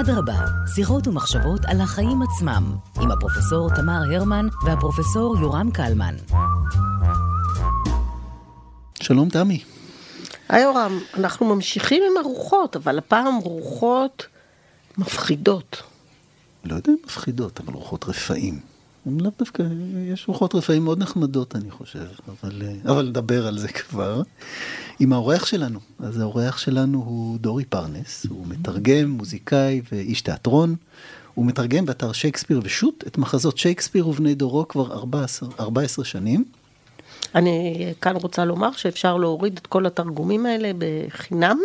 אדרבה, שיחות ומחשבות על החיים עצמם, עם הפרופסור תמר הרמן והפרופסור יורם קלמן. שלום תמי. היי יורם, אנחנו ממשיכים עם הרוחות, אבל הפעם רוחות מפחידות. לא יודע אם מפחידות, אבל רוחות רפאים. הם לאו דווקא, יש רוחות רפאים מאוד נחמדות, אני חושב, אבל, אה, אבל נדבר על זה כבר. עם האורח שלנו. אז האורח שלנו הוא דורי פרנס, הוא מתרגם, מוזיקאי ואיש תיאטרון. הוא מתרגם באתר שייקספיר ושות' את מחזות שייקספיר ובני דורו כבר 14, 14 שנים. אני כאן רוצה לומר שאפשר להוריד את כל התרגומים האלה בחינם,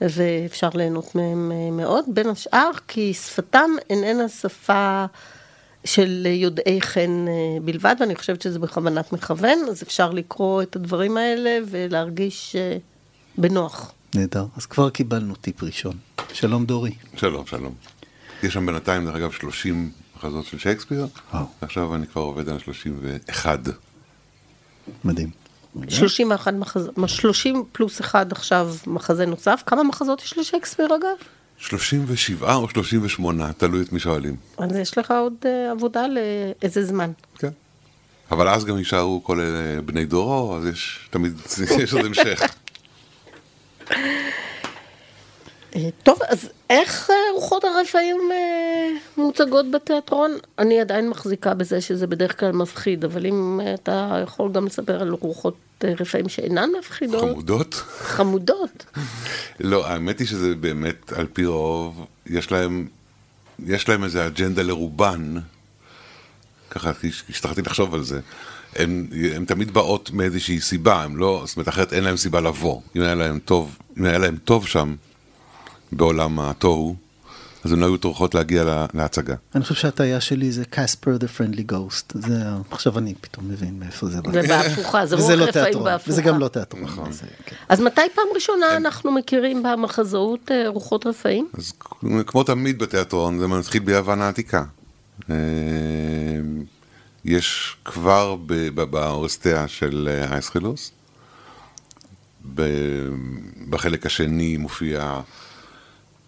ואפשר ליהנות מהם אה, מאוד, בין השאר כי שפתם איננה שפה של יודעי חן אה, בלבד, ואני חושבת שזה בכוונת מכוון, אז אפשר לקרוא את הדברים האלה ולהרגיש אה, בנוח. נהדר, אז כבר קיבלנו טיפ ראשון. שלום דורי. שלום, שלום. יש שם בינתיים, דרך אגב, 30 מחזות של שייקספיר, ועכשיו אני כבר עובד על 31. מדהים. 31 מחזות, 30 פלוס 1 עכשיו מחזה נוסף. כמה מחזות יש לשייקספיר אגב? 37 או 38, תלוי את מי שואלים. אז יש לך עוד uh, עבודה לאיזה זמן. כן. אבל אז גם יישארו כל אלה בני דורו, אז יש תמיד, יש עוד המשך. אה, טוב, אז איך אה, רוחות הרפאים מוצגות בתיאטרון? אני עדיין מחזיקה בזה שזה בדרך כלל מפחיד, אבל אם אתה יכול גם לספר על רוחות רפאים שאינן מפחידות. חמודות? חמודות. לא, האמת היא שזה באמת, על פי רוב, יש להם, יש להם איזה אג'נדה לרובן, ככה השתכחתי לחשוב על זה. הן תמיד באות מאיזושהי סיבה, הן לא, זאת אומרת, אחרת אין להם סיבה לבוא. אם היה להם טוב, אם היה להם טוב שם, בעולם התוהו, אז הן לא היו טורחות להגיע להצגה. אני חושב שההטעיה שלי זה קספר the friendly ghost. זה, עכשיו אני פתאום מבין מאיפה זה בא. זה בהפוכה, זה רוח לא רפאים בהפוכה. וזה גם לא תיאטרון. נכון. כן. אז מתי פעם ראשונה אנחנו מכירים במחזאות אה, רוחות רפאים? אז כמו תמיד בתיאטרון, זה מתחיל ביוון העתיקה. אה, יש כבר באורסטיה של אה, אייסחילוס, בחלק השני מופיע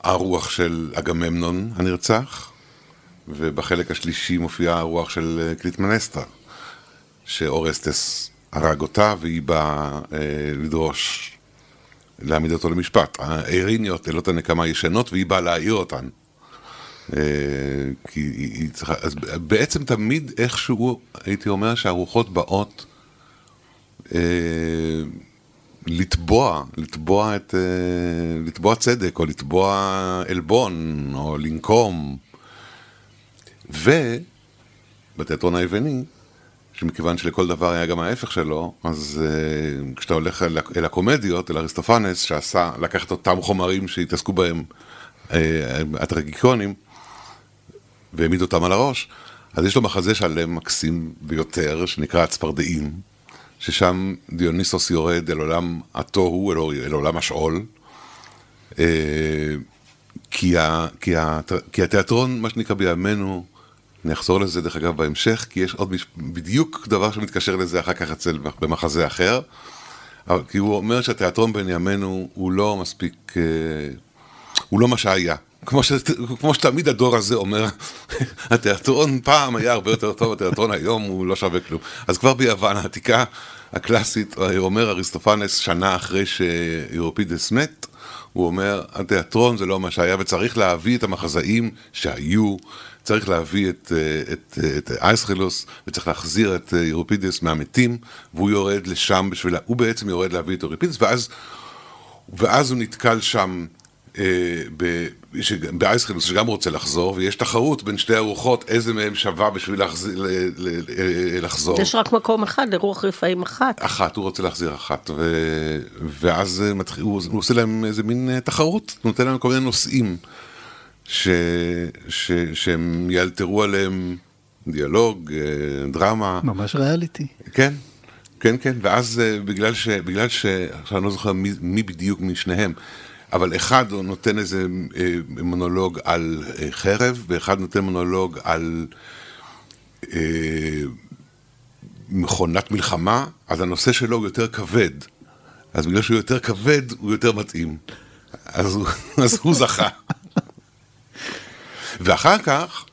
הרוח של אגממנון הנרצח, ובחלק השלישי מופיעה הרוח של אה, קליטמנסטרה, שאורסטס הרג אותה והיא באה אה, לדרוש להעמיד אותו למשפט. האיריניות, אלות הנקמה ישנות, והיא באה להעיר אותן. אה, כי היא, היא צריכה, אז בעצם תמיד איכשהו, הייתי אומר שהרוחות באות אה, לתבוע, לתבוע את, אה, לתבוע צדק, או לתבוע עלבון, או לנקום. ובתיאטרון היווני, שמכיוון שלכל דבר היה גם ההפך שלו, אז uh, כשאתה הולך אל, אל הקומדיות, אל אריסטופנס, שעשה, לקח את אותם חומרים שהתעסקו בהם uh, הטרגיקונים, והעמיד אותם על הראש, אז יש לו מחזה שלם מקסים ביותר, שנקרא הצפרדעים, ששם דיוניסוס יורד אל עולם התוהו, אל, אל עולם השאול. Uh, כי, ה, כי, ה, כי התיאטרון, מה שנקרא בימינו, אני אחזור לזה דרך אגב בהמשך, כי יש עוד מש... בדיוק דבר שמתקשר לזה אחר כך אצל, במחזה אחר, כי הוא אומר שהתיאטרון בין ימינו הוא לא מספיק, אה, הוא לא מה שהיה. כמו, ש... כמו שתמיד הדור הזה אומר, התיאטרון פעם היה הרבה יותר טוב, התיאטרון היום הוא לא שווה כלום. אז כבר ביוון העתיקה הקלאסית, אומר אריסטופנס שנה אחרי שאירופידס מת, הוא אומר, התיאטרון זה לא מה שהיה, וצריך להביא את המחזאים שהיו, צריך להביא את, את, את, את אייסחילוס, וצריך להחזיר את אירופידס מהמתים, והוא יורד לשם בשביל, הוא בעצם יורד להביא את אירופידס, ואז, ואז הוא נתקל שם אה, באייסחילוס שגם רוצה לחזור, ויש תחרות בין שתי ארוחות, איזה מהם שווה בשביל להחזיר, לחזור. יש רק מקום אחד, לרוח רפאים אחת. אחת, הוא רוצה להחזיר אחת, ו... ואז מתחיל, הוא, הוא עושה להם איזה מין תחרות, נותן להם כל מיני נושאים. ש... ש... שהם יאלתרו עליהם דיאלוג, דרמה. ממש ריאליטי. כן, כן, כן, ואז בגלל ש... בגלל ש... עכשיו אני לא זוכר מי, מי בדיוק משניהם, אבל אחד נותן איזה מונולוג על חרב, ואחד נותן מונולוג על אה, מכונת מלחמה, אז הנושא שלו הוא יותר כבד. אז בגלל שהוא יותר כבד, הוא יותר מתאים. אז הוא, אז הוא זכה. ואחר כך,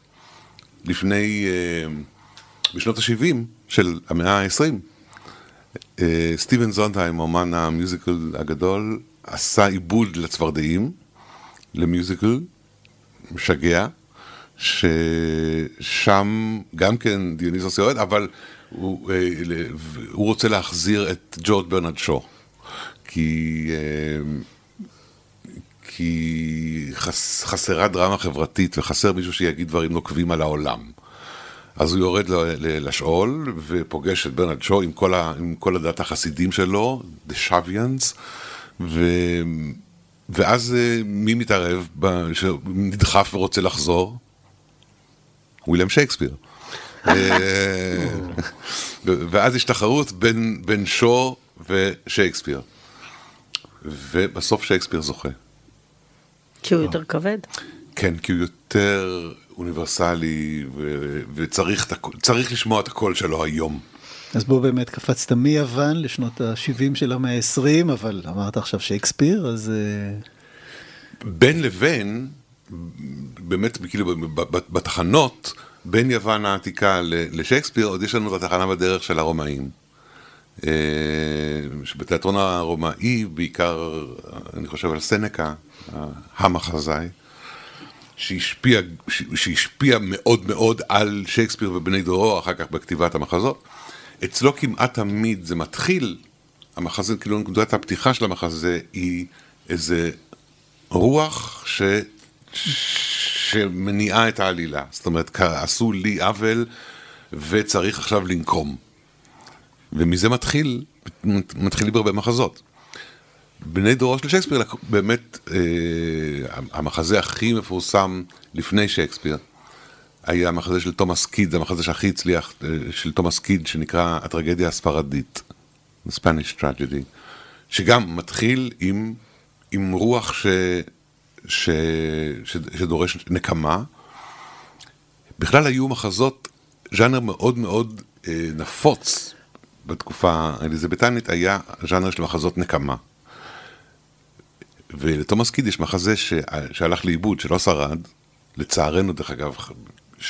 לפני, אה, בשנות ה-70 של המאה ה-20, אה, סטיבן זונדהיים, אומן המיוזיקל הגדול, עשה עיבוד לצפרדעים, למיוזיקל, משגע, ששם גם כן דיוניסוס יורד, אבל הוא, אה, הוא רוצה להחזיר את ג'ורג' ברנרד שו. כי, אה, כי חס, חסרה דרמה חברתית וחסר מישהו שיגיד דברים נוקבים על העולם. אז הוא יורד לשאול ופוגש את ברנרד שו עם כל, ה, עם כל הדת החסידים שלו, The Shavians, ו... ואז אה, מי מתערב, נדחף ורוצה לחזור? וויליאם שייקספיר. אה, ואז יש תחרות בין, בין שו ושייקספיר. ובסוף שייקספיר זוכה. כי הוא יותר כבד. כן, כי הוא יותר אוניברסלי, ו- וצריך לשמוע את הקול שלו היום. אז בוא באמת קפצת מיוון לשנות ה-70 של המאה ה-20, אבל אמרת עכשיו שייקספיר, אז... אה, בין לבין, באמת, כאילו, בתחנות, בין יוון העתיקה לשייקספיר, עוד יש לנו את התחנה בדרך של הרומאים. אה, שבתיאטרון הרומאי, בעיקר, אני חושב על סנקה, המחזאי, שהשפיע, שהשפיע מאוד מאוד על שייקספיר ובני דורו, אחר כך בכתיבת המחזות. אצלו כמעט תמיד זה מתחיל, המחזה, כאילו נקודת הפתיחה של המחזה היא איזה רוח ש... שמניעה את העלילה. זאת אומרת, עשו לי עוול וצריך עכשיו לנקום. ומזה מתחיל, מתחילים הרבה מחזות. בני דורו של שייקספיר, באמת, אה, המחזה הכי מפורסם לפני שייקספיר, היה המחזה של תומאס קיד, זה המחזה שהכי הצליח, אה, של תומאס קיד, שנקרא הטרגדיה הספרדית, The Spanish Tragedy, שגם מתחיל עם, עם רוח ש, ש, ש, שדורש נקמה. בכלל היו מחזות, ז'אנר מאוד מאוד אה, נפוץ בתקופה האליזבטנית, היה ז'אנר של מחזות נקמה. ולתומאס קיד יש מחזה ש... שהלך לאיבוד, שלא שרד, לצערנו דרך אגב, 80%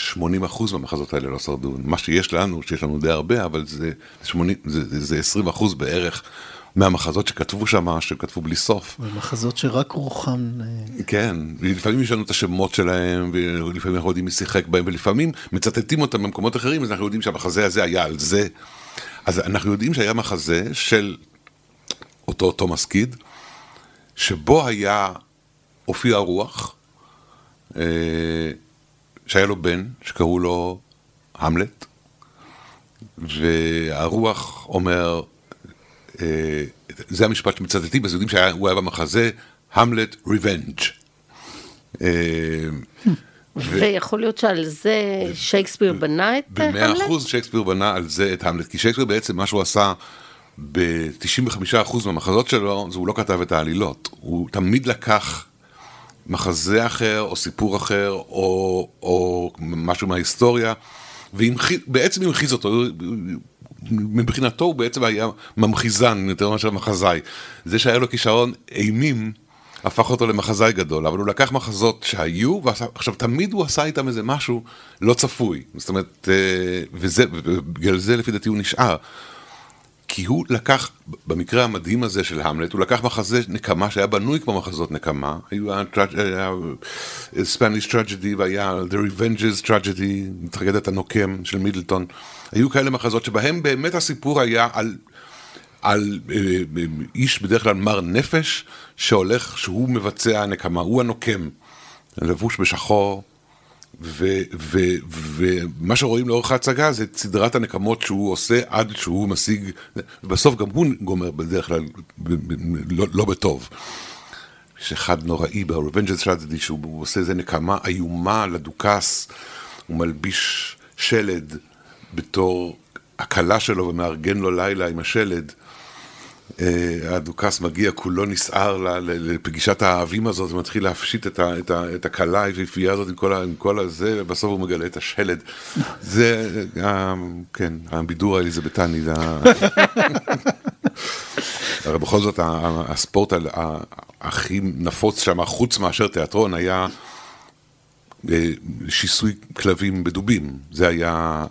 מהמחזות האלה לא שרדו. מה שיש לנו, שיש לנו די הרבה, אבל זה, 80, זה, זה 20% בערך מהמחזות שכתבו שם, שכתבו בלי סוף. מחזות שרק רוחם... אה, כן, לפעמים יש לנו את השמות שלהם, ולפעמים אנחנו יודעים מי שיחק בהם, ולפעמים מצטטים אותם במקומות אחרים, אז אנחנו יודעים שהמחזה הזה היה על זה. אז אנחנו יודעים שהיה מחזה של אותו תומאס קיד, שבו היה, הופיע רוח, אה, שהיה לו בן, שקראו לו המלט, והרוח אומר, אה, זה המשפט שמצטטים, אז יודעים שהוא היה במחזה, המלט ריבנג'. אה, ויכול להיות שעל זה שייקספיר בנה את המלט? במאה אחוז שייקספיר בנה על זה את המלט, כי שייקספיר בעצם מה שהוא עשה ב-95% מהמחזות שלו, זה הוא לא כתב את העלילות, הוא תמיד לקח מחזה אחר, או סיפור אחר, או, או משהו מההיסטוריה, ובעצם המחיז אותו, מבחינתו הוא בעצם היה ממחיזן יותר מאשר מחזאי. זה שהיה לו כישרון אימים, הפך אותו למחזאי גדול, אבל הוא לקח מחזות שהיו, ועכשיו תמיד הוא עשה איתם איזה משהו לא צפוי. זאת אומרת, אה, וזה, ובגלל זה לפי דעתי הוא נשאר. כי הוא לקח, במקרה המדהים הזה של המלט, הוא לקח מחזה נקמה שהיה בנוי כמו מחזות נקמה, היו ספניש טרג'די והיה The Revenges Tragedy, טרגדת הנוקם של מידלטון, היו כאלה מחזות שבהם באמת הסיפור היה על, על אה, אה, איש בדרך כלל מר נפש שהולך, שהוא מבצע נקמה, הוא הנוקם, לבוש בשחור, ומה שרואים לאורך ההצגה זה את סדרת הנקמות שהוא עושה עד שהוא משיג, בסוף גם הוא גומר בדרך כלל לא, לא בטוב. יש אחד נוראי ב-Revengeance Strategy שהוא עושה איזה נקמה איומה לדוכס, הוא מלביש שלד בתור הכלה שלו ומארגן לו לילה עם השלד. אה, הדוכס מגיע, כולו נסער לפגישת האהבים הזאת, ומתחיל להפשיט את הכלה היפיפייה הזאת עם כל, עם כל הזה, ובסוף הוא מגלה את השלד. זה, אה, כן, הבידור האליזבטני, זה הרי בכל זאת הספורט הכי נפוץ שם, חוץ מאשר תיאטרון, היה אה, שיסוי כלבים בדובים. זה היה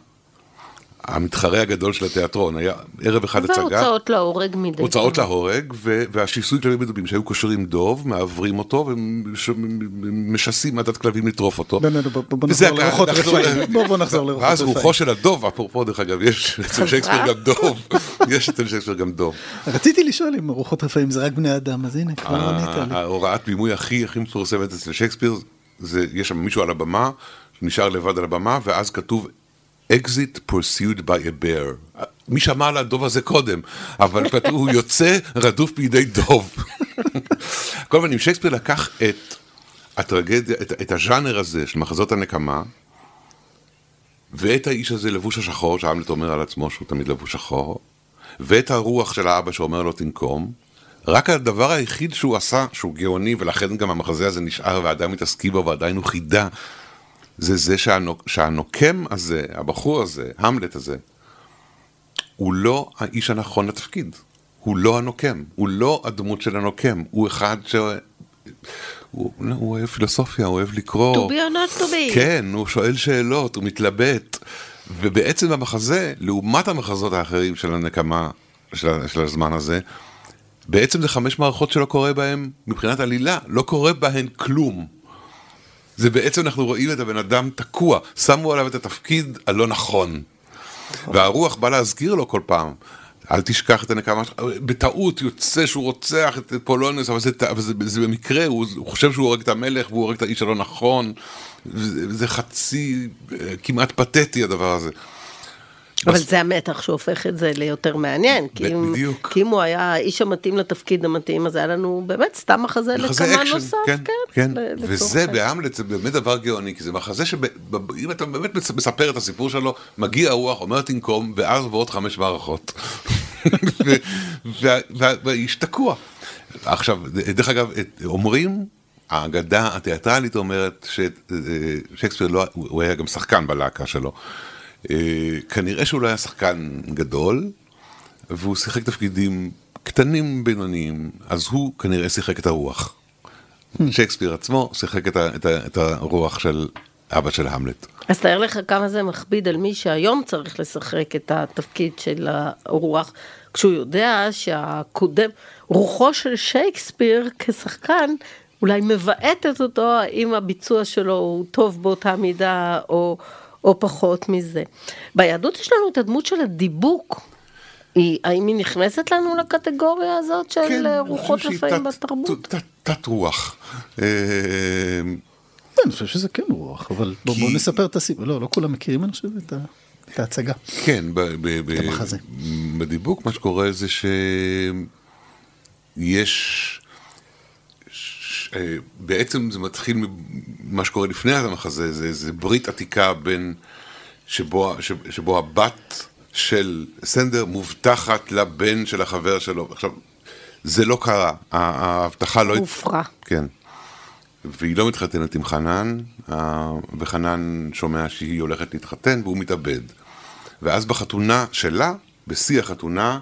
המתחרה הגדול של התיאטרון. היה ערב אחד הצגה. והוצאות להורג מדי. הוצאות להורג, ו- והשיסוי כלבים בדובים, שהיו קושרים דוב, מעוורים אותו, ומשסים עדת כלבים לטרוף אותו. לא, לא, לא, בוא- נחזור לרוחות רפאים. בוא- נחזור לרוחות ואז רפאים. רוחו של הדוב, אפרופו דרך אגב, יש אצל שייקספיר גם דוב, יש אצל שייקספיר גם דוב. רציתי לשאול אם רוחות רפאים זה רק בני אדם, אז הנה, כבר ענית לי. ההוראת בימוי הכי הכי מפורסמת אצל שייקספיר, זה יש שם מישהו על הבמה, נשאר לבד על הבמה, ואז כתוב exit pursued by a bear. מי שמע על הדוב הזה קודם, אבל הוא יוצא רדוף בידי דוב. כל מיני, שייקספיר לקח את הטרגדיה, את, את הז'אנר הזה של מחזות הנקמה, ואת האיש הזה לבוש השחור, שהמלט אומר על עצמו שהוא תמיד לבוש שחור, ואת הרוח של האבא שאומר לו תנקום, רק הדבר היחיד שהוא עשה, שהוא גאוני, ולכן גם המחזה הזה נשאר ועדיין מתעסקים בו ועדיין הוא חידה, זה זה שהנוק, שהנוקם הזה, הבחור הזה, המלט הזה, הוא לא האיש הנכון לתפקיד. הוא לא הנוקם, הוא לא הדמות של הנוקם, הוא אחד ש... הוא, הוא אוהב פילוסופיה, הוא אוהב לקרוא. To be or not to be. כן, הוא שואל שאלות, הוא מתלבט. ובעצם במחזה, לעומת המחזות האחרים של הנקמה של, של הזמן הזה, בעצם זה חמש מערכות שלא קורה בהן, מבחינת עלילה, לא קורה בהן כלום. זה בעצם אנחנו רואים את הבן אדם תקוע, שמו עליו את התפקיד הלא נכון. והרוח בא להזכיר לו כל פעם. אל תשכח את הנקמה שלך, בטעות יוצא שהוא רוצח את פולונס, אבל זה, אבל זה, זה במקרה, הוא, הוא חושב שהוא הורג את המלך והוא הורג את האיש הלא נכון, זה, זה חצי, אה, כמעט פתטי הדבר הזה. אבל זה המתח שהופך את זה ליותר מעניין. כי אם- בדיוק. כי אם הוא היה האיש המתאים לתפקיד המתאים, אז היה לנו באמת סתם מחזה לכמה נוסף. כן, כן, לצורך וזה. בהמלט זה באמת דבר גאוני, כי זה מחזה שאם אתה באמת מספר את הסיפור שלו, מגיע הרוח, אומר תנקום, ואז עוברות חמש מערכות. והאיש תקוע. עכשיו, דרך אגב, אומרים, האגדה התיאטרלית אומרת ששייקספיר לא, הוא הוא היה גם שחקן בלהקה שלו. אה, כנראה שהוא לא היה שחקן גדול, והוא שיחק תפקידים קטנים בינוניים, אז הוא כנראה שיחק את הרוח. שייקספיר עצמו שיחק את, ה, את, ה, את הרוח של אבא של המלט. אז תאר לך כמה זה מכביד על מי שהיום צריך לשחק את התפקיד של הרוח, כשהוא יודע שהקודם, רוחו של שייקספיר כשחקן, אולי מבעטת אותו, האם הביצוע שלו הוא טוב באותה מידה או, או פחות מזה. ביהדות יש לנו את הדמות של הדיבוק. היא, האם היא נכנסת לנו לקטגוריה הזאת של כן, אה, רוחות רפאים בתרבות? תת- תת רוח. אה, אני חושב שזה כן רוח, אבל כי- בוא נספר את הסיפור. לא, לא כולם מכירים, אני חושב, את ה- את ההצגה. כן, ב, ב, ב, המחזה. בדיבוק מה שקורה זה שיש... אה, בעצם זה מתחיל ממה שקורה לפני המחזה, זה, זה ברית עתיקה בין שבו, שבו הבת של סנדר מובטחת לבן של החבר שלו. עכשיו, זה לא קרה, ההבטחה לא... הופרה. כן. והיא לא מתחתנת עם חנן, וחנן שומע שהיא הולכת להתחתן והוא מתאבד. ואז בחתונה שלה, בשיא החתונה,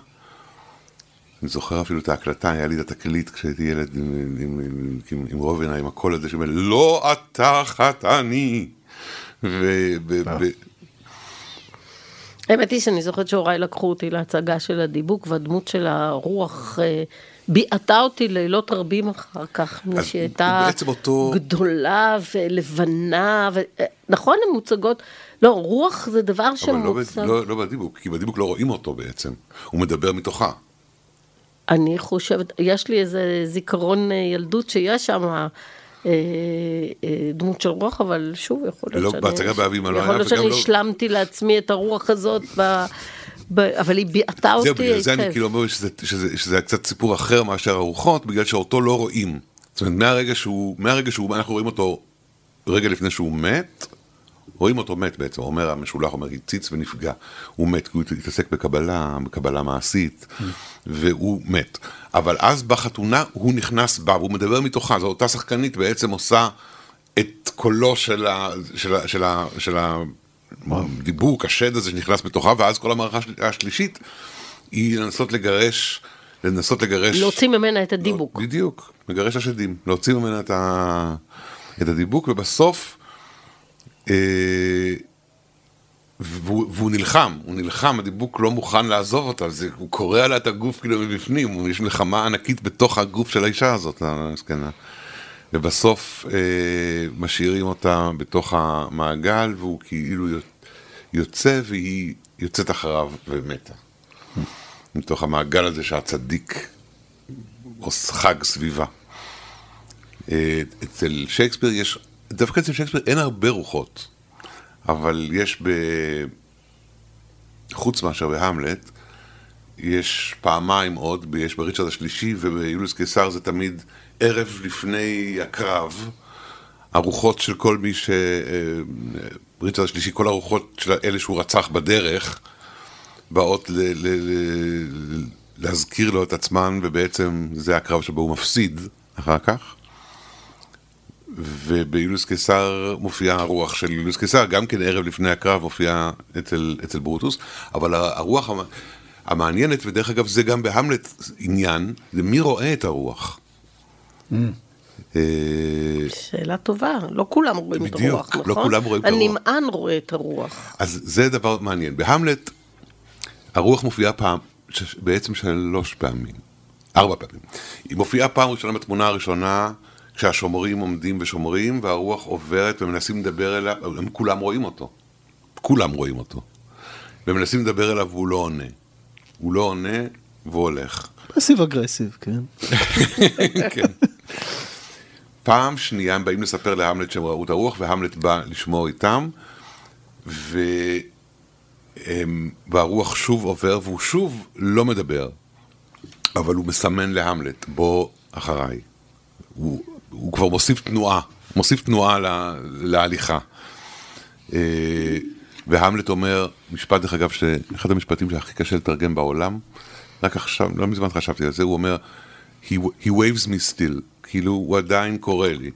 אני זוכר אפילו את ההקלטה, היה לי את התקליט כשהייתי ילד עם, עם, עם, עם, עם רובנה, עם הקול הזה שאומר, לא אתה חתני. ו- האמת היא שאני זוכרת שהוריי לקחו אותי להצגה של הדיבוק, והדמות של הרוח אה, ביעטה אותי לילות רבים אחר כך, מפני אז שהיא הייתה בעצם אותו- גדולה ולבנה, ו... אה, נכון, הן מוצגות, לא, רוח זה דבר אבל לא, שמוצג, לא, לא בדיבוק, כי בדיבוק לא רואים אותו בעצם, הוא מדבר מתוכה. אני חושבת, יש לי איזה זיכרון אה, ילדות שיש שם. אה, אה, דמות של רוח, אבל שוב, יכול להיות לא, שאני... בהצגה באבימה לא היה, יכול להיות שאני לא- השלמתי לעצמי את הרוח הזאת, ב, ב, אבל היא ביעטה אותי זהו, בגלל זה אני היטב. כאילו אומר שזה, שזה, שזה קצת סיפור אחר מאשר הרוחות, בגלל שאותו לא רואים. זאת אומרת, מהרגע שהוא, מהרגע שהוא, אנחנו רואים אותו רגע לפני שהוא מת, רואים אותו מת בעצם, אומר המשולח, אומר הציץ ונפגע. הוא מת, כי הוא התעסק בקבלה, בקבלה מעשית, והוא מת. אבל אז בחתונה הוא נכנס בה, והוא מדבר מתוכה, זו אותה שחקנית בעצם עושה את קולו של ה... של ה... של ה... של ה... הדיבוק, השד הזה שנכנס בתוכה, ואז כל המערכה השל- השלישית היא לנסות לגרש, לנסות לגרש... להוציא ממנה את הדיבוק. בדיוק, לגרש השדים, להוציא ממנה את, ה... את הדיבוק, ובסוף והוא, והוא נלחם, הוא נלחם, הדיבוק לא מוכן לעזוב אותה, זה, הוא קורע לה את הגוף כאילו מבפנים, יש מלחמה ענקית בתוך הגוף של האישה הזאת, הזקנה. ובסוף אה, משאירים אותה בתוך המעגל, והוא כאילו יוצא והיא יוצאת אחריו ומתה. מתוך המעגל הזה שהצדיק חג סביבה. אה, אצל שייקספיר יש, דווקא אצל שייקספיר אין הרבה רוחות, אבל יש ב... חוץ מאשר בהמלט, יש פעמיים עוד, יש בריצ'רד השלישי וביוליוס קיסר זה תמיד ערב לפני הקרב, הרוחות של כל מי ש... אה, ריצ'רד השלישי, כל הרוחות של אלה שהוא רצח בדרך, באות ל... ל... ל... להזכיר לו את עצמן, ובעצם זה הקרב שבו הוא מפסיד אחר כך. וביוליוס קיסר מופיעה הרוח של יוליוס קיסר, גם כן ערב לפני הקרב מופיעה אצל, אצל ברוטוס, אבל הרוח המעניינת, ודרך אגב זה גם בהמלט עניין, זה מי רואה את הרוח. Mm. אה, שאלה טובה, לא כולם רואים בדיוק, את הרוח, נכון? בדיוק, לא כולם רואים את הרוח. הנמען רואה את הרוח. אז זה דבר מעניין. בהמלט, הרוח מופיעה פעם, בעצם שלוש פעמים, ארבע פעמים. היא מופיעה פעם ראשונה בתמונה הראשונה, כשהשומרים עומדים ושומרים, והרוח עוברת ומנסים לדבר אליו, הם כולם רואים אותו. כולם רואים אותו. ומנסים לדבר אליו והוא לא עונה. הוא לא עונה והוא הולך. פסיב אגרסיב, כן. כן. פעם שנייה הם באים לספר להמלט שהם ראו את הרוח, והמלט בא לשמור איתם, ו... והרוח שוב עובר, והוא שוב לא מדבר, אבל הוא מסמן להמלט, בוא אחריי. הוא, הוא כבר מוסיף תנועה, מוסיף תנועה לה, להליכה. אה, והמלט אומר, משפט דרך אגב, שאחד המשפטים שהכי קשה לתרגם בעולם, רק עכשיו, לא מזמן חשבתי על זה, הוא אומר, he, he waves me still, כאילו הוא עדיין קורא לי,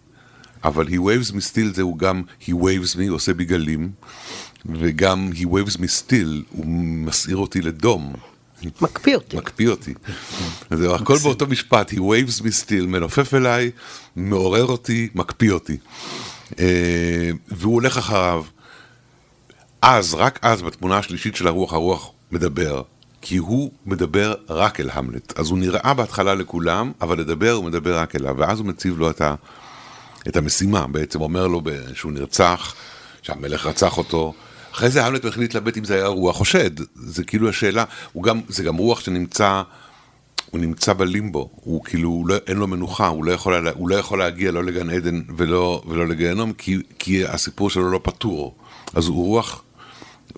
אבל he waves me still זה הוא גם he waves me, עושה בי גלים, וגם he waves me still, הוא מסעיר אותי לדום. מקפיא אותי. מקפיא אותי. זה הכל באותו משפט, he waves me still, מנופף אליי, מעורר אותי, מקפיא אותי. אה, והוא הולך אחריו. אז, רק אז, בתמונה השלישית של הרוח, הרוח מדבר, כי הוא מדבר רק אל המלט. אז הוא נראה בהתחלה לכולם, אבל לדבר הוא מדבר רק אליו, ואז הוא מציב לו את, ה, את המשימה, בעצם אומר לו שהוא נרצח, שהמלך רצח אותו. אחרי זה המלט מתחיל להתלבט אם זה היה רוח או שד, זה כאילו השאלה, גם, זה גם רוח שנמצא, הוא נמצא בלימבו, הוא כאילו, לא, אין לו מנוחה, הוא לא יכול, הוא לא יכול להגיע לא לגן עדן ולא, ולא לגיהנום, כי, כי הסיפור שלו לא פתור. אז הוא רוח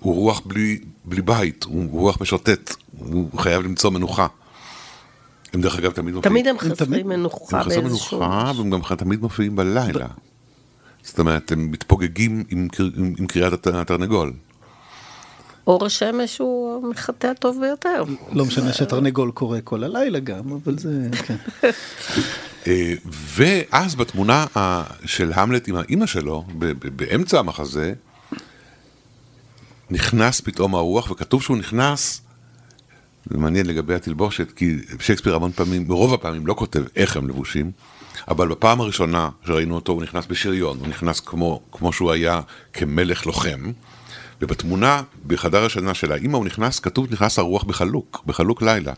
הוא רוח בלי, בלי בית, הוא רוח משוטט, הוא חייב למצוא מנוחה. הם דרך אגב תמיד מופיעים. תמיד הם חסרי מנוחה הם חסרי מנוחה, והם גם תמיד מופיעים בלילה. זאת אומרת, הם מתפוגגים עם, עם, עם קריאת התרנגול. אור השמש הוא המחטא הטוב ביותר. לא משנה שהתרנגול קורא כל הלילה גם, אבל זה, כן. אה, ואז בתמונה של המלט עם האימא שלו, באמצע המחזה, נכנס פתאום הרוח, וכתוב שהוא נכנס, זה מעניין לגבי התלבושת, כי שייקספיר המון פעמים, ברוב הפעמים לא כותב איך הם לבושים, אבל בפעם הראשונה שראינו אותו הוא נכנס בשריון, הוא נכנס כמו, כמו שהוא היה כמלך לוחם, ובתמונה, בחדר השינה של האימא הוא נכנס, כתוב נכנס הרוח בחלוק, בחלוק לילה.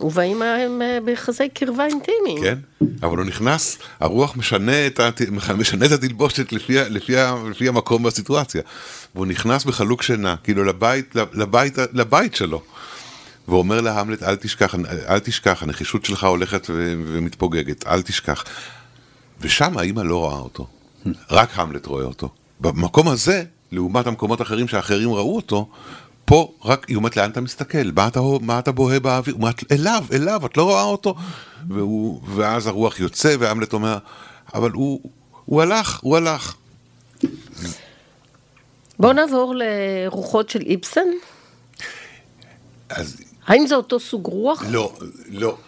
ובאמא הם אה, ביחסי קרבה אינטימיים. כן, אבל הוא נכנס, הרוח משנה את, הת... משנה את התלבושת לפי, לפי, לפי המקום והסיטואציה. והוא נכנס בחלוק שינה, כאילו לבית, לבית, לבית שלו. ואומר להמלט, אל תשכח, אל תשכח, הנחישות שלך הולכת ו... ומתפוגגת, אל תשכח. ושם האימא לא רואה אותו, רק המלט רואה אותו. במקום הזה, לעומת המקומות האחרים שאחרים ראו אותו, פה רק היא אומרת לאן אתה מסתכל, מה אתה, מה אתה בוהה באוויר, היא אומרת אליו, אליו, את לא רואה אותו, והוא, ואז הרוח יוצא והמלט אומר, אבל הוא, הוא הלך, הוא הלך. בואו נעבור לרוחות של איבסן. אז... האם זה אותו סוג רוח? לא, לא.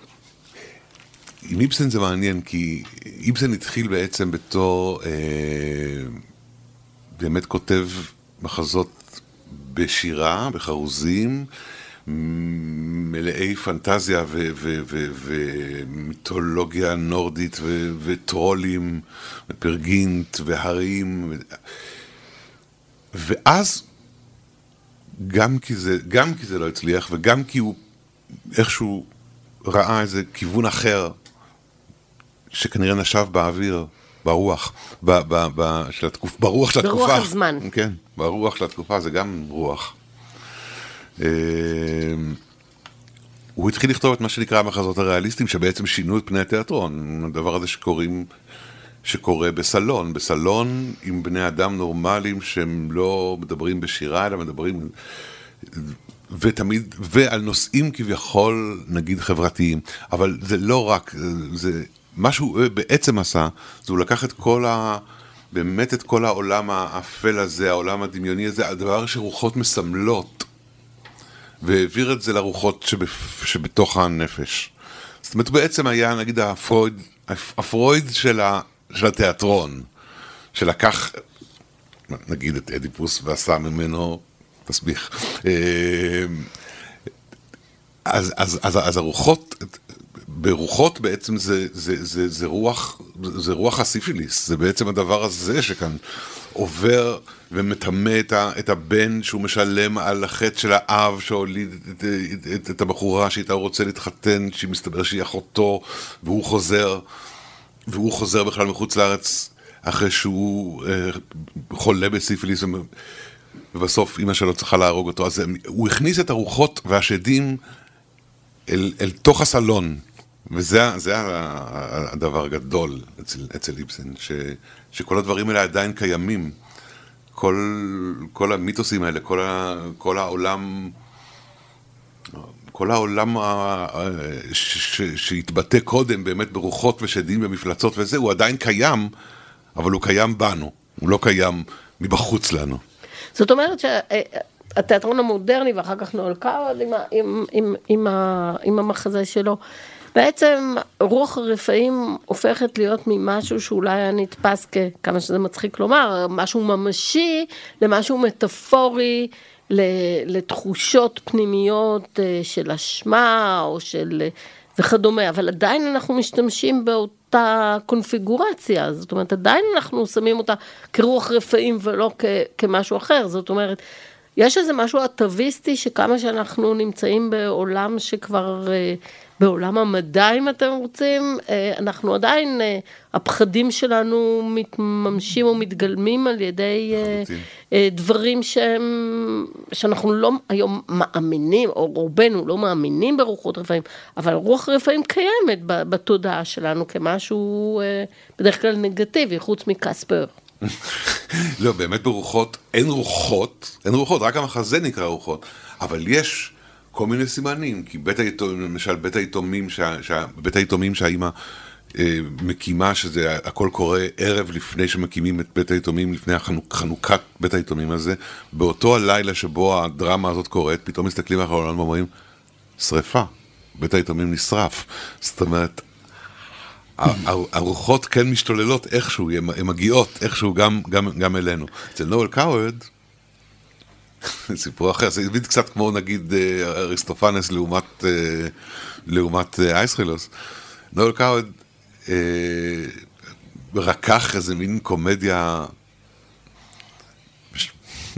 עם איבסן זה מעניין, כי איבסן התחיל בעצם בתור אה, באמת כותב מחזות בשירה, בחרוזים, מלאי פנטזיה ומיתולוגיה נורדית וטרולים, ופרגינט והרים. ואז, גם כי, זה, גם כי זה לא הצליח, וגם כי הוא איכשהו ראה איזה כיוון אחר, שכנראה נשב באוויר, ברוח, ב, ב, ב, של התקופ, ברוח של התקופה. ברוח הזמן. כן, ברוח של התקופה זה גם רוח. אה, הוא התחיל לכתוב את מה שנקרא המחזות הריאליסטיים, שבעצם שינו את פני התיאטרון. הדבר הזה שקוראים, שקורה בסלון, בסלון עם בני אדם נורמליים שהם לא מדברים בשירה, אלא מדברים... ותמיד, ועל נושאים כביכול, נגיד, חברתיים. אבל זה לא רק, זה, מה שהוא בעצם עשה, זה הוא לקח את כל ה... באמת את כל העולם האפל הזה, העולם הדמיוני הזה, הדבר שרוחות מסמלות, והעביר את זה לרוחות שבפ... שבתוך הנפש. זאת אומרת, בעצם היה, נגיד, הפרויד, הפרויד של, ה... של התיאטרון, שלקח, נגיד, את אדיפוס ועשה ממנו תסביך. אז, אז, אז, אז הרוחות, ברוחות בעצם זה, זה, זה, זה רוח, זה רוח הסיפיליס, זה בעצם הדבר הזה שכאן עובר ומטמא את, את הבן שהוא משלם על החטא של האב שהוליד את, את, את, את הבחורה שאיתה הוא רוצה להתחתן, שמסתבר שהיא אחותו, והוא חוזר, והוא חוזר בכלל מחוץ לארץ אחרי שהוא אה, חולה בסיפיליס. ובסוף אימא שלו צריכה להרוג אותו, אז הוא הכניס את הרוחות והשדים אל, אל תוך הסלון, וזה זה הדבר הגדול אצל, אצל איבסן, ש, שכל הדברים האלה עדיין קיימים. כל, כל המיתוסים האלה, כל, ה, כל העולם, כל העולם שהתבטא קודם באמת ברוחות ושדים ומפלצות וזה, הוא עדיין קיים, אבל הוא קיים בנו, הוא לא קיים מבחוץ לנו. זאת אומרת שהתיאטרון המודרני ואחר כך נואל קאוורד עם, עם, עם, עם, עם המחזה שלו, בעצם רוח הרפאים הופכת להיות ממשהו שאולי היה נתפס כמה שזה מצחיק לומר, משהו ממשי למשהו מטאפורי. לתחושות פנימיות אה, של אשמה או של וכדומה, אבל עדיין אנחנו משתמשים באותה קונפיגורציה, זאת אומרת עדיין אנחנו שמים אותה כרוח רפאים ולא כ, כמשהו אחר, זאת אומרת, יש איזה משהו אטביסטי שכמה שאנחנו נמצאים בעולם שכבר אה, בעולם המדע, אם אתם רוצים, אה, אנחנו עדיין, אה, הפחדים שלנו מתממשים או מתגלמים על ידי אה, דברים שהם, שאנחנו לא היום מאמינים, או רובנו לא מאמינים ברוחות רפאים, אבל רוח רפאים קיימת בתודעה שלנו כמשהו בדרך כלל נגטיבי, חוץ מקספר. לא, באמת ברוחות, אין רוחות, אין רוחות, רק המחזה נקרא רוחות, אבל יש... כל מיני סימנים, כי בית היתומים, למשל בית היתומים, שה, שה, בית היתומים שהאימא אה, מקימה, שזה הכל קורה ערב לפני שמקימים את בית היתומים, לפני החנוכ, חנוכת בית היתומים הזה, באותו הלילה שבו הדרמה הזאת קורית, פתאום מסתכלים אחרי העולם ואומרים, שריפה, בית היתומים נשרף. זאת אומרת, הרוחות כן משתוללות איכשהו, הן מגיעות איכשהו גם, גם, גם אלינו. אצל נואל קאוורד, סיפור אחר, זה בדיוק קצת כמו נגיד אה, אריסטופנס לעומת, אה, לעומת אה, אייסחילוס. נואל קאוורד רקח איזה מין קומדיה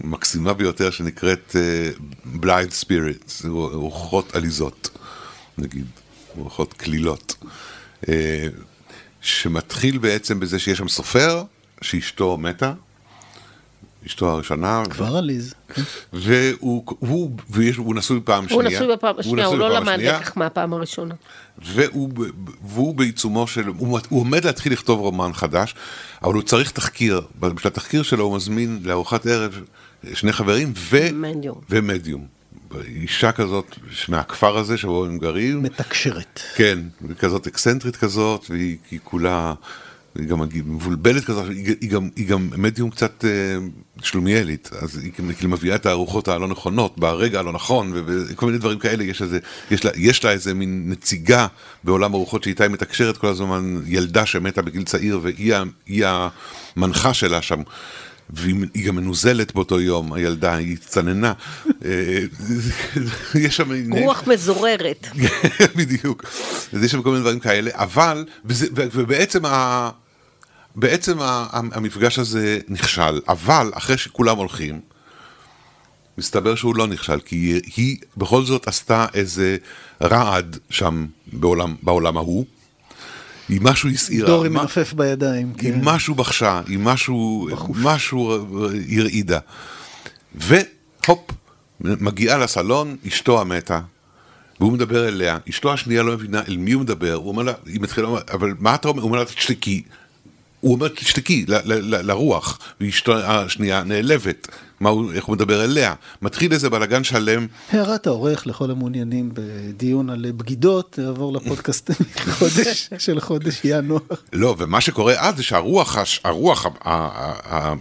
מקסימה ביותר שנקראת Blithe Spirit, רוחות עליזות, נגיד, רוחות קלילות, שמתחיל בעצם בזה שיש שם סופר שאשתו מתה, אשתו הראשונה. כבר עליז. כן. והוא הוא, ויש, הוא נשוי פעם שנייה. הוא נשוי בפעם השנייה, הוא לא למד לקח מהפעם הראשונה. והוא, והוא בעיצומו של, הוא, הוא עומד להתחיל לכתוב רומן חדש, אבל הוא צריך תחקיר. בשביל התחקיר שלו הוא מזמין לארוחת ערב שני חברים ו... מדיום. ומדיום. אישה כזאת מהכפר הזה שבו הם גרים. מתקשרת. כן, כזאת אקסנטרית כזאת, והיא כולה... היא גם מבולבלת כזאת, היא, גם, היא גם מדיום קצת אה, שלומיאלית, אז היא כאילו מביאה את הארוחות הלא נכונות ברגע הלא נכון, וכל מיני דברים כאלה, יש, איזה, יש, לה, יש לה איזה מין נציגה בעולם ארוחות שאיתה היא מתקשרת כל הזמן, ילדה שמתה בגיל צעיר, והיא המנחה שלה שם. והיא גם מנוזלת באותו יום, הילדה, היא צננה. אה, יש שם... רוח מזוררת. בדיוק. אז יש שם כל מיני דברים כאלה, אבל, וזה, ובעצם ה... בעצם המפגש הזה נכשל, אבל אחרי שכולם הולכים, מסתבר שהוא לא נכשל, כי היא, בכל זאת עשתה איזה רעד שם בעולם, בעולם ההוא. היא משהו הסעירה. דורי מנופף בידיים. היא כן. משהו בחשה, היא משהו, משהו הרעידה. והופ, מגיעה לסלון, אשתו המתה, והוא מדבר אליה, אשתו השנייה לא מבינה אל מי הוא מדבר, הוא אומר לה, היא מתחילה, אבל מה אתה אומר? הוא אומר לה, תשתקי. הוא אומר, תשתקי, לרוח, ואשתו השנייה נעלבת. מה הוא, איך הוא מדבר אליה. מתחיל איזה בלאגן שלם. הערת העורך לכל המעוניינים בדיון על בגידות, יעבור לפודקאסט חודש, של חודש ינואר. לא, ומה שקורה אז זה שהרוח הרוח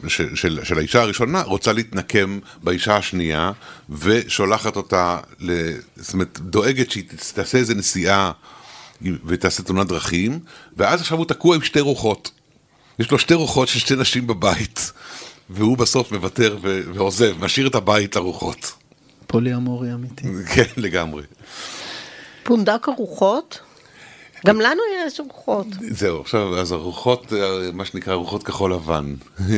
של, של, של האישה הראשונה רוצה להתנקם באישה השנייה, ושולחת אותה, זאת אומרת, דואגת שהיא תעשה איזה נסיעה ותעשה תאונת דרכים, ואז עכשיו הוא תקוע עם שתי רוחות. יש לו שתי רוחות של שתי נשים בבית. והוא בסוף מוותר ועוזב, משאיר את הבית לרוחות. פולי אמורי אמיתי. כן, לגמרי. פונדק הרוחות? גם לנו יש רוחות. זהו, עכשיו, אז הרוחות, מה שנקרא רוחות כחול לבן.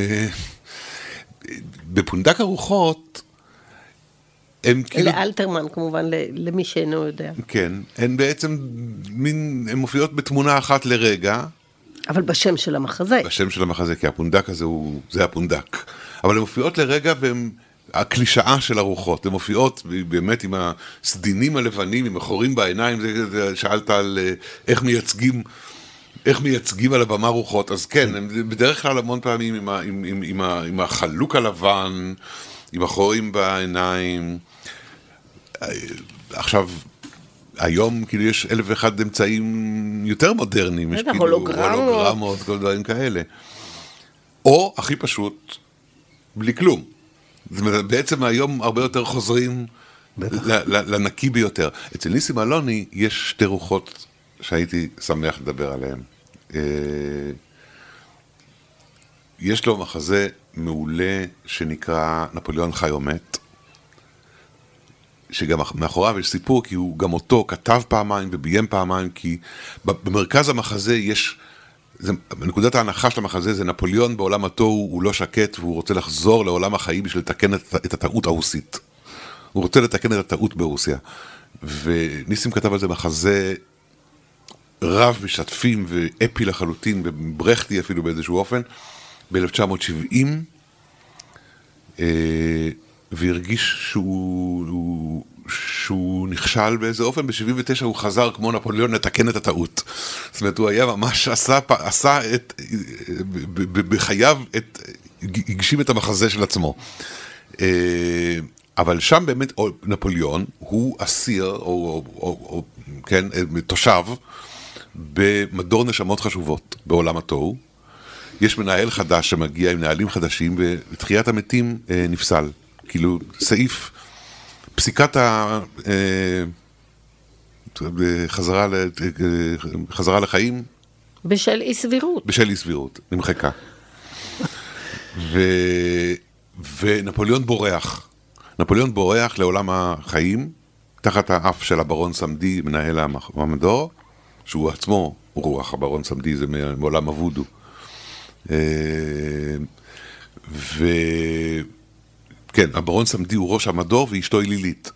בפונדק הרוחות, הם כאילו... לאלתרמן כמובן, למי שאינו יודע. כן, הן בעצם מין, הן מופיעות בתמונה אחת לרגע, אבל בשם של המחזה. בשם של המחזה, כי הפונדק הזה הוא, זה הפונדק. אבל הן מופיעות לרגע והן הקלישאה של הרוחות. הן מופיעות באמת עם הסדינים הלבנים, עם החורים בעיניים, זה, זה, שאלת על אה, איך מייצגים. איך מייצגים על הבמה רוחות, אז כן, הם בדרך כלל המון פעמים עם, ה, עם, עם, עם, ה, עם החלוק הלבן, עם החורים בעיניים. אה, עכשיו, היום כאילו יש אלף ואחד אמצעים יותר מודרניים, יש כאילו הולוגרמות, כל דברים כאלה. או, הכי פשוט, בלי כלום. בעצם היום הרבה יותר חוזרים לנקי ביותר. אצל ניסים אלוני יש שתי רוחות שהייתי שמח לדבר עליהן. אה, יש לו מחזה מעולה שנקרא נפוליאון חי או מת. שגם מאחוריו יש סיפור, כי הוא גם אותו כתב פעמיים וביים פעמיים, כי במרכז המחזה יש, זה, נקודת ההנחה של המחזה זה נפוליאון בעולם התוהו, הוא לא שקט והוא רוצה לחזור לעולם החיים בשביל לתקן את, את הטעות הרוסית. הוא רוצה לתקן את הטעות ברוסיה. וניסים כתב על זה מחזה רב משתפים ואפי לחלוטין, וברכטי אפילו באיזשהו אופן, ב-1970. והרגיש שהוא, שהוא נכשל באיזה אופן, ב-79 הוא חזר כמו נפוליאון לתקן את הטעות. זאת אומרת, הוא היה ממש עשה, עשה את, בחייו, את, הגשים את המחזה של עצמו. אה, אבל שם באמת נפוליאון הוא אסיר, או, או, או, או כן, תושב, במדור נשמות חשובות בעולם התוהו. יש מנהל חדש שמגיע עם נהלים חדשים, ותחיית המתים אה, נפסל. כאילו, סעיף, פסיקת ה... אה, חזרה, חזרה לחיים. בשל אי סבירות. בשל אי סבירות, נמחקה. ו... ונפוליאון בורח. נפוליאון בורח לעולם החיים, תחת האף של הברון סמדי, מנהל המדור, שהוא עצמו רוח, הברון סמדי זה מעולם הוודו. אה, ו... כן, הברון סמדי הוא ראש המדור ואשתו היא לילית.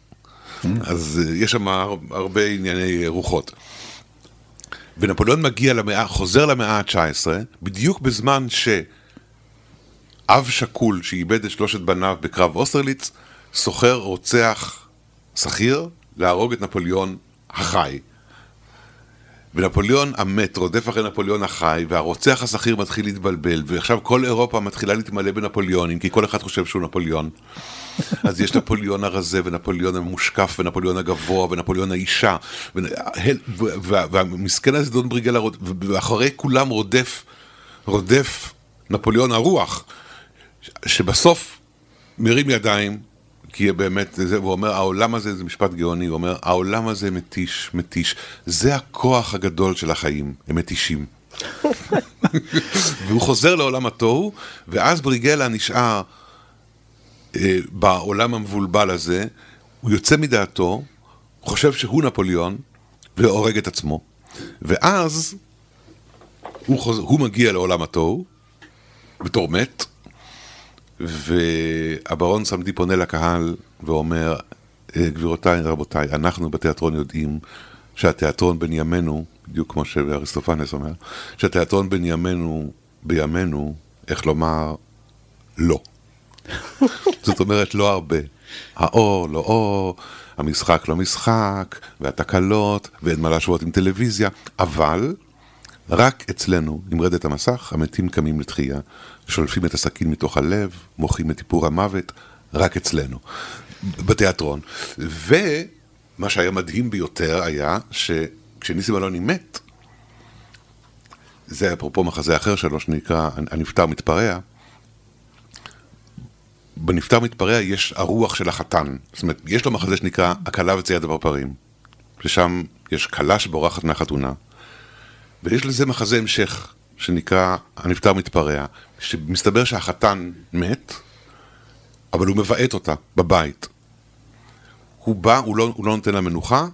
אז אה, יש שם הרבה ענייני רוחות. ונפוליאון מגיע למאה, חוזר למאה ה-19, בדיוק בזמן שאב שכול שאיבד את שלושת בניו בקרב אוסטרליץ, סוחר רוצח שכיר להרוג את נפוליאון החי. ונפוליאון המת רודף אחרי נפוליאון החי, והרוצח השכיר מתחיל להתבלבל, ועכשיו כל אירופה מתחילה להתמלא בנפוליאונים, כי כל אחד חושב שהוא נפוליאון. אז יש נפוליאון הרזה, ונפוליאון המושקף, ונפוליאון הגבוה, ונפוליאון האישה, והמסכן הזה דון בריגל, ואחרי כולם רודף, רודף נפוליאון הרוח, שבסוף מרים ידיים, כי באמת, זה, הוא אומר, העולם הזה, זה משפט גאוני, הוא אומר, העולם הזה מתיש, מתיש. זה הכוח הגדול של החיים, הם מתישים. והוא חוזר לעולם התוהו, ואז בריגלה נשאר אה, בעולם המבולבל הזה, הוא יוצא מדעתו, חושב שהוא נפוליאון, והורג את עצמו. ואז הוא, חוז... הוא מגיע לעולם התוהו, בתור מת, והברון סמדי פונה לקהל ואומר, "אה, גבירותיי, רבותיי, אנחנו בתיאטרון יודעים שהתיאטרון בן ימינו, בדיוק כמו שאריסטופנס אומר, שהתיאטרון בן ימינו, בימינו, איך לומר, לא. זאת אומרת, לא הרבה. האור, לא אור, המשחק, לא משחק, והתקלות, ואין מה להשוות עם טלוויזיה, אבל רק אצלנו, עם רדת המסך, המתים קמים לתחייה, שולפים את הסכין מתוך הלב, מוחים את איפור המוות, רק אצלנו, בתיאטרון. ומה שהיה מדהים ביותר היה שכשניסים אלוני מת, זה אפרופו מחזה אחר שלו שנקרא הנפטר מתפרע, בנפטר מתפרע יש הרוח של החתן. זאת אומרת, יש לו מחזה שנקרא הכלה וצייד הפרפרים, ששם יש כלה שבורחת מהחתונה, ויש לזה מחזה המשך שנקרא הנפטר מתפרע, שמסתבר שהחתן מת, אבל הוא מבעט אותה בבית. הוא בא, הוא לא, הוא לא נותן לה מנוחה,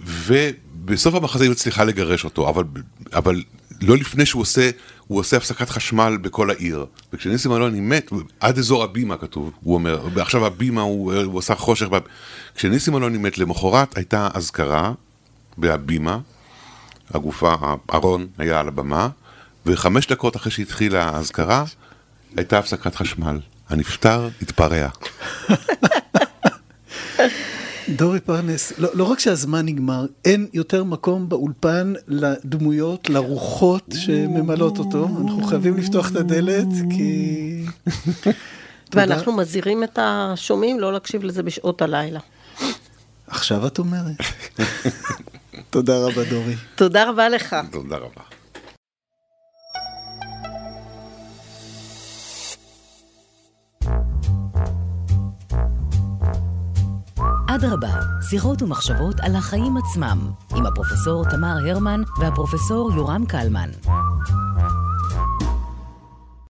ובסוף המחזה היא מצליחה לגרש אותו, אבל, אבל לא לפני שהוא עושה, הוא עושה הפסקת חשמל בכל העיר. וכשניסים אלוני מת, עד אזור הבימה כתוב, הוא אומר, ועכשיו הבימה הוא, הוא עשה חושך. כשניסים אלוני מת למחרת הייתה אזכרה בהבימה, הגופה, הארון היה על הבמה, וחמש דקות אחרי שהתחילה האזכרה, הייתה הפסקת חשמל. הנפטר התפרע. דורי פרנס, לא, לא רק שהזמן נגמר, אין יותר מקום באולפן לדמויות, לרוחות שממלאות אותו. אנחנו חייבים לפתוח את הדלת, כי... ואנחנו מזהירים את השומעים לא להקשיב לזה בשעות הלילה. עכשיו את אומרת. תודה רבה, דורי. תודה רבה לך. תודה רבה. אדרבה, שיחות ומחשבות על החיים עצמם, עם הפרופסור תמר הרמן והפרופסור יורם קלמן.